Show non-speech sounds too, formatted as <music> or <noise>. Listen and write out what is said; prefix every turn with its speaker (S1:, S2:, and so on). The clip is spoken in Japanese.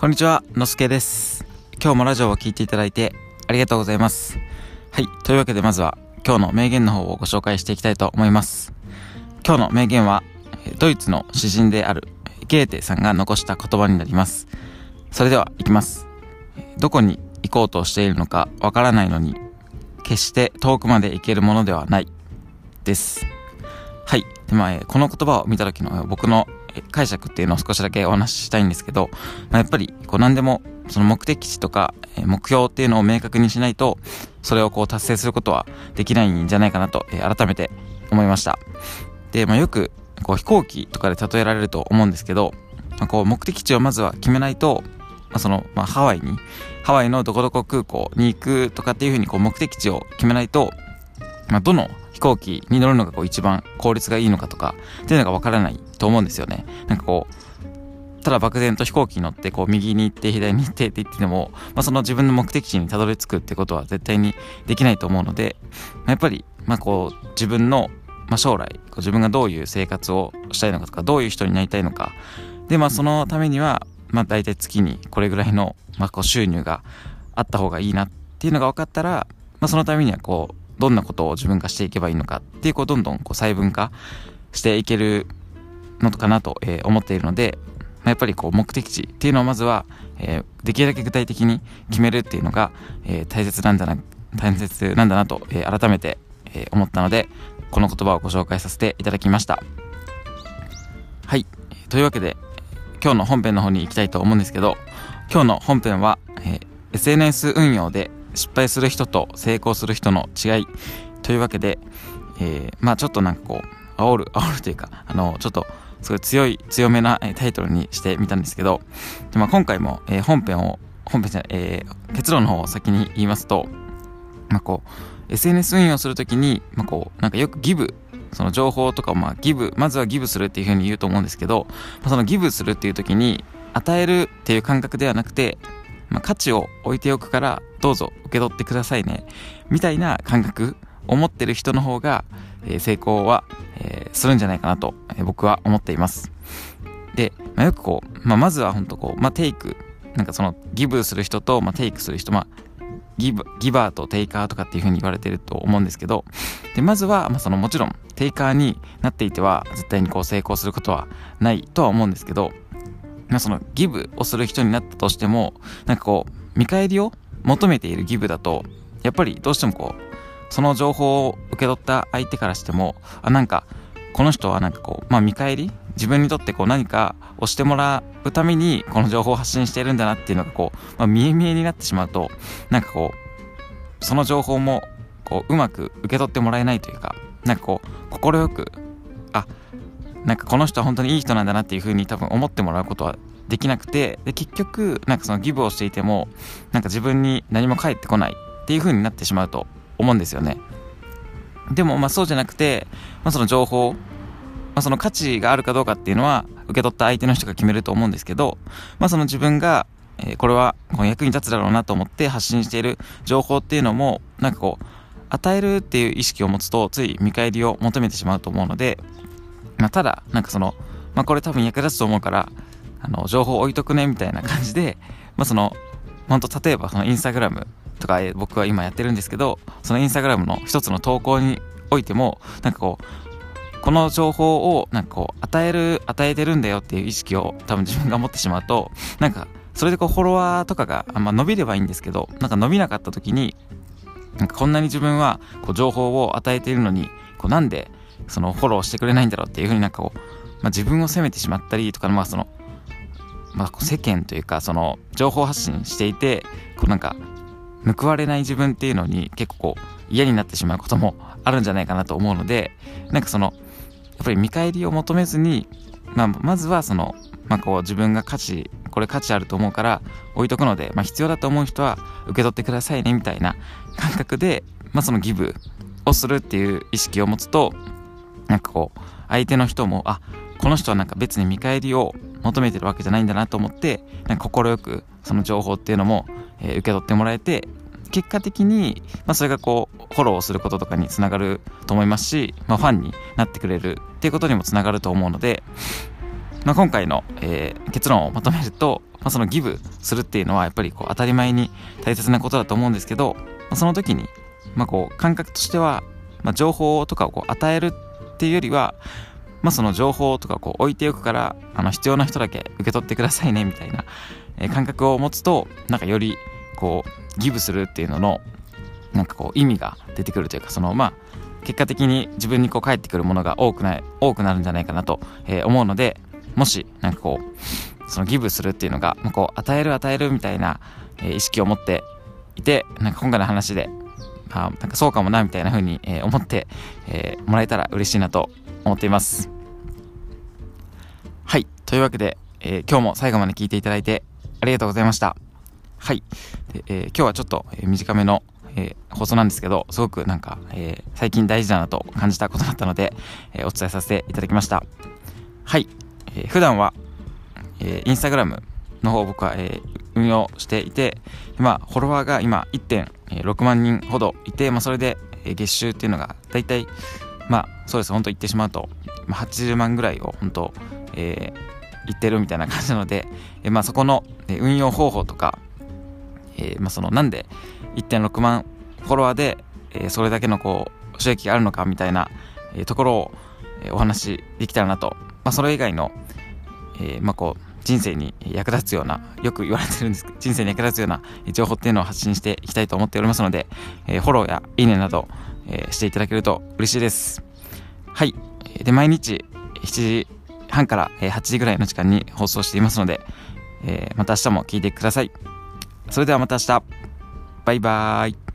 S1: こんにちは、のすけです。今日もラジオを聞いていただいてありがとうございます。はい、というわけでまずは今日の名言の方をご紹介していきたいと思います。今日の名言は、ドイツの詩人であるゲーテさんが残した言葉になります。それでは行きます。どこに行こうとしているのかわからないのに、決して遠くまで行けるものではない。です。はい。で、まあ、この言葉を見た時の僕の解釈っていうのを少しだけお話ししたいんですけど、まあ、やっぱり、こう何でも、その目的地とか、目標っていうのを明確にしないと、それをこう達成することはできないんじゃないかなと、改めて思いました。で、まあ、よく、こう飛行機とかで例えられると思うんですけど、まあ、こう目的地をまずは決めないと、まあ、その、まあ、ハワイに、ハワイのどこどこ空港に行くとかっていうふうにこう目的地を決めないと、まあ、どの飛行機に乗るのがこう一番効率がいいのかとかっていうのがわからないと思うんですよね。なんかこうただ漠然と飛行機に乗ってこう右に行って左に行ってって言ってても、まあ、その自分の目的地にたどり着くってことは絶対にできないと思うので、まあやっぱりまあこう自分のまあ将来こう自分がどういう生活をしたいのかとかどういう人になりたいのかでまあそのためにはまあ大体月にこれぐらいのまあこう収入があった方がいいなっていうのが分かったら、まあ、そのためにはこうどんなことを自分化していけばいいのかっていうこうどんどんこう細分化していけるのかなと、思っているので、まあやっぱりこう目的地っていうのをまずは、えーできるだけ具体的に決めるっていうのが、えー大切なんだな大切なんだなと、えー改めて、え思ったのでこの言葉をご紹介させていただきました。はい。というわけで今日の本編の方に行きたいと思うんですけど今日の本編は、えー SNS 運用で失敗する人と成功する人の違い。というわけで、えーまあちょっとなんかこう煽る <laughs> 煽るというかあのちょっとすごい強い強めなタイトルにしてみたんですけどで、まあ、今回も、えー本編を本編じゃない、えー結論の方を先に言いますと、まあ、こう SNS 運用するときに、まあ、こうなんかよくギブその情報とかをまあギブまずはギブするっていうふうに言うと思うんですけど、まあ、そのギブするっていう時に与えるっていう感覚ではなくて、まあ、価値を置いておくからどうぞ受け取ってくださいね。みたいな感覚を持ってる人の方が、えー成功は、えーするんじゃないかなと、えー僕は思っています。で、まあ、よくこう、まあ、まずは本当こう、まあ、テイクなんかそのギブする人と、まあ、テイクする人まあギブギバーとテイカーとかっていう風に言われてると思うんですけどでまずは、まあ、そのもちろんテイカーになっていては絶対にこう成功することはないとは思うんですけど、そのギブをする人になったとしてもなんかこう見返りを求めているギブだとやっぱりどうしてもこうその情報を受け取った相手からしてもあなんかこの人はなんかこうまあ見返り自分にとってこう何かをしてもらうためにこの情報を発信しているんだなっていうのがこう、まあ、見え見えになってしまうとなんかこうその情報もこううまく受け取ってもらえないというかなんかこう快くあなんかこの人は本当にいい人なんだなっていうふうに多分思ってもらうことはできなくてで結局なんかそのギブをしていてもなんか自分に何も返ってこないっていうふうになってしまうと思うんですよね。でもまあそうじゃなくて、まあ、その情報、まあ、その価値があるかどうかっていうのは受け取った相手の人が決めると思うんですけど、まあ、その自分が、えこれは役に立つだろうなと思って発信している情報っていうのもなんかこう与えるっていう意識を持つとつい見返りを求めてしまうと思うので、まあ、ただなんかその、まあ、これ多分役立つと思うからあの情報置いとくねみたいな感じで、まあ、その本当例えばそのインスタグラムとか僕は今やってるんですけどそのインスタグラムの一つの投稿においてもなんかこうこの情報をなんかこう与える与えてるんだよっていう意識を多分自分が持ってしまうとなんかそれでこうフォロワーとかがまあ伸びればいいんですけどなんか伸びなかった時になんかこんなに自分はこう情報を与えているのにこうなんでそのフォローしてくれないんだろうっていうふうになんかこう、まあ、自分を責めてしまったりとかまあそのまあ、世間というかその情報発信していてこうなんか報われない自分っていうのに結構こう嫌になってしまうこともあるんじゃないかなと思うのでなんかそのやっぱり見返りを求めずに、まあ、まずはその、まあ、こう自分が価値これ価値あると思うから置いとくので、まあ、必要だと思う人は受け取ってくださいねみたいな感覚で、まあ、そのギブをするっていう意識を持つとなんかこう相手の人もあこの人はなんか別に見返りを求めてるわけじゃないんだなと思ってなんか快くその情報っていうのも、えー受け取ってもらえて結果的に、まあ、それがこうフォローすることとかにつながると思いますし、まあ、ファンになってくれるっていうことにもつながると思うので、まあ、今回の、えー結論をまとめると、まあ、そのギブするっていうのはやっぱりこう当たり前に大切なことだと思うんですけど、まあ、その時に、まあ、こう感覚としては、まあ、情報とかをこう与えるっていうよりは、まあ、その情報とかこう置いておくからあの必要な人だけ受け取ってくださいねみたいな、え、感覚を持つとなんかよりこうギブするっていうののなんかこう意味が出てくるというかそのまあ結果的に自分にこう返ってくるものが多くない多くなるんじゃないかなと、え、思うのでもしなんかこうそのギブするっていうのが、ま、こう与える与えるみたいな、え、意識を持っていてなんか今回の話であなんかそうかもなみたいな風に、えー、思って、えー、もらえたら嬉しいなと思っていますはいというわけで、えー、今日も最後まで聞いていただいてありがとうございましたはいで、え、今日はちょっと、短めのえ、放送なんですけど、すごくなんか、え、最近大事だなと感じたことだったので、え、お伝えさせていただきました。はい。えー、普段は、えー、インスタグラムの方を僕は、えー、運用していて、まあ、フォロワーが今1.6万人ほどいて、まあ、それで、月収っていうのが大体、まあ、そうです、本当言ってしまうと、まあ、80万ぐらいを本当、えー、言ってるみたいな感じなので、えー、まあ、そこの、運用方法とか、えー、まあ、そのなんで1.6万フォロワーで、えー、それだけのこう収益があるのかみたいな、えー、ところを、えー、お話しできたらなと、まあ、それ以外の、えー、まあこう人生に役立つようなよく言われてるんですけど人生に役立つような情報っていうのを発信していきたいと思っておりますので、えー、フォローやいいねなど、えー、していただけると嬉しいです。はい。で毎日7時半から8時ぐらいの時間に放送していますので、えー、また明日も聞いてください。それではまた明日。バイバーイ。